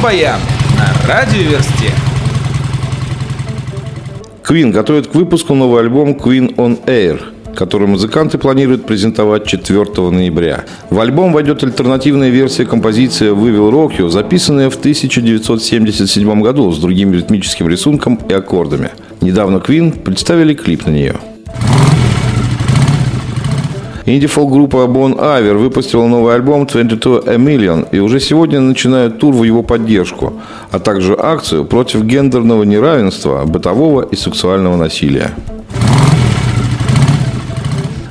Рок-баян на радиоверсте. Queen готовит к выпуску новый альбом Queen on Air, который музыканты планируют презентовать 4 ноября. В альбом войдет альтернативная версия композиции «We Will Rock You», записанная в 1977 году с другим ритмическим рисунком и аккордами. Недавно Queen представили клип на нее – Инди-фолк-группа Bon Iver выпустила новый альбом 22 A Million и уже сегодня начинают тур в его поддержку, а также акцию против гендерного неравенства, бытового и сексуального насилия.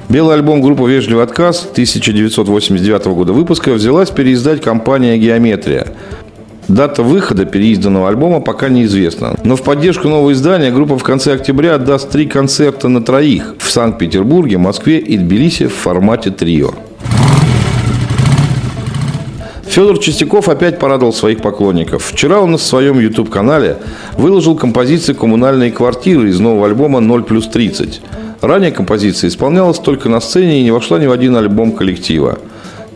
Белый альбом группы «Вежливый отказ» 1989 года выпуска взялась переиздать компания «Геометрия». Дата выхода переизданного альбома пока неизвестна. Но в поддержку нового издания группа в конце октября даст три концерта на троих в Санкт-Петербурге, Москве и Тбилиси в формате трио. Федор Чистяков опять порадовал своих поклонников. Вчера он на своем YouTube-канале выложил композиции «Коммунальные квартиры» из нового альбома «0 плюс 30». Ранее композиция исполнялась только на сцене и не вошла ни в один альбом коллектива.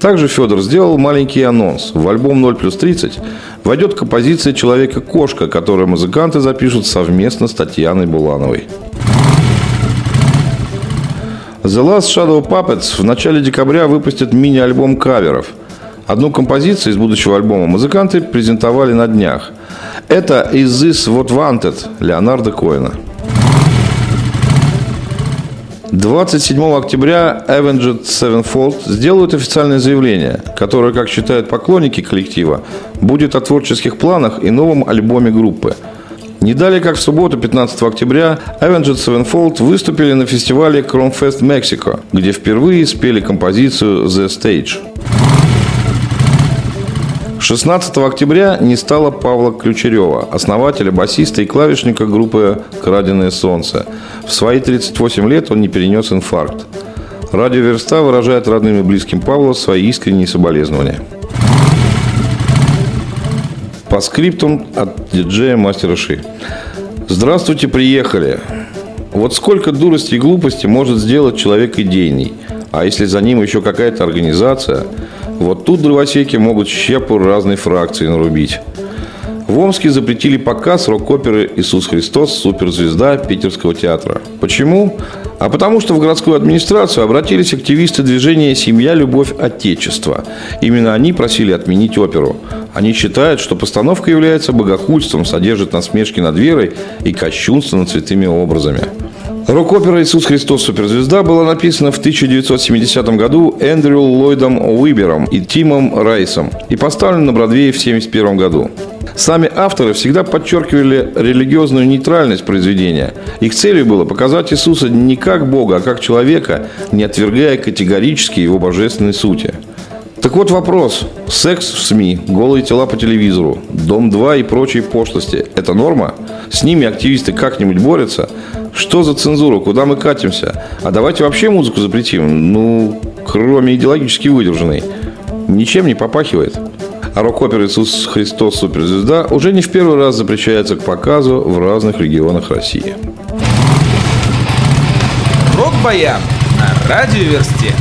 Также Федор сделал маленький анонс. В альбом 0 плюс 30 войдет композиция «Человека-кошка», которую музыканты запишут совместно с Татьяной Булановой. The Last Shadow Puppets в начале декабря выпустит мини-альбом каверов. Одну композицию из будущего альбома музыканты презентовали на днях. Это «Is This What Wanted» Леонарда Коэна. 27 октября Avenged Sevenfold сделают официальное заявление, которое, как считают поклонники коллектива, будет о творческих планах и новом альбоме группы. Не далее, как в субботу, 15 октября, Avenged Sevenfold выступили на фестивале Chromefest Mexico, где впервые спели композицию The Stage. 16 октября не стало Павла Ключерева, основателя, басиста и клавишника группы «Краденое солнце». В свои 38 лет он не перенес инфаркт. Радио Верста выражает родным и близким Павла свои искренние соболезнования. По скриптам от диджея Мастера Ши. Здравствуйте, приехали. Вот сколько дурости и глупости может сделать человек идейный. А если за ним еще какая-то организация – вот тут дровосеки могут щепу разной фракции нарубить. В Омске запретили показ рок-оперы «Иисус Христос. Суперзвезда» Питерского театра. Почему? А потому что в городскую администрацию обратились активисты движения «Семья. Любовь. Отечество». Именно они просили отменить оперу. Они считают, что постановка является богохульством, содержит насмешки над верой и кощунство над святыми образами. Рок-опера «Иисус Христос. Суперзвезда» была написана в 1970 году Эндрю Ллойдом Уибером и Тимом Райсом и поставлена на Бродвее в 1971 году. Сами авторы всегда подчеркивали религиозную нейтральность произведения. Их целью было показать Иисуса не как Бога, а как человека, не отвергая категорически его божественной сути. Так вот вопрос. Секс в СМИ, голые тела по телевизору, Дом-2 и прочие пошлости – это норма? С ними активисты как-нибудь борются? Что за цензура? Куда мы катимся? А давайте вообще музыку запретим. Ну, кроме идеологически выдержанной. Ничем не попахивает. А рок-опера «Иисус Христос. Суперзвезда» уже не в первый раз запрещается к показу в разных регионах России. Рок-баян на радиоверсте.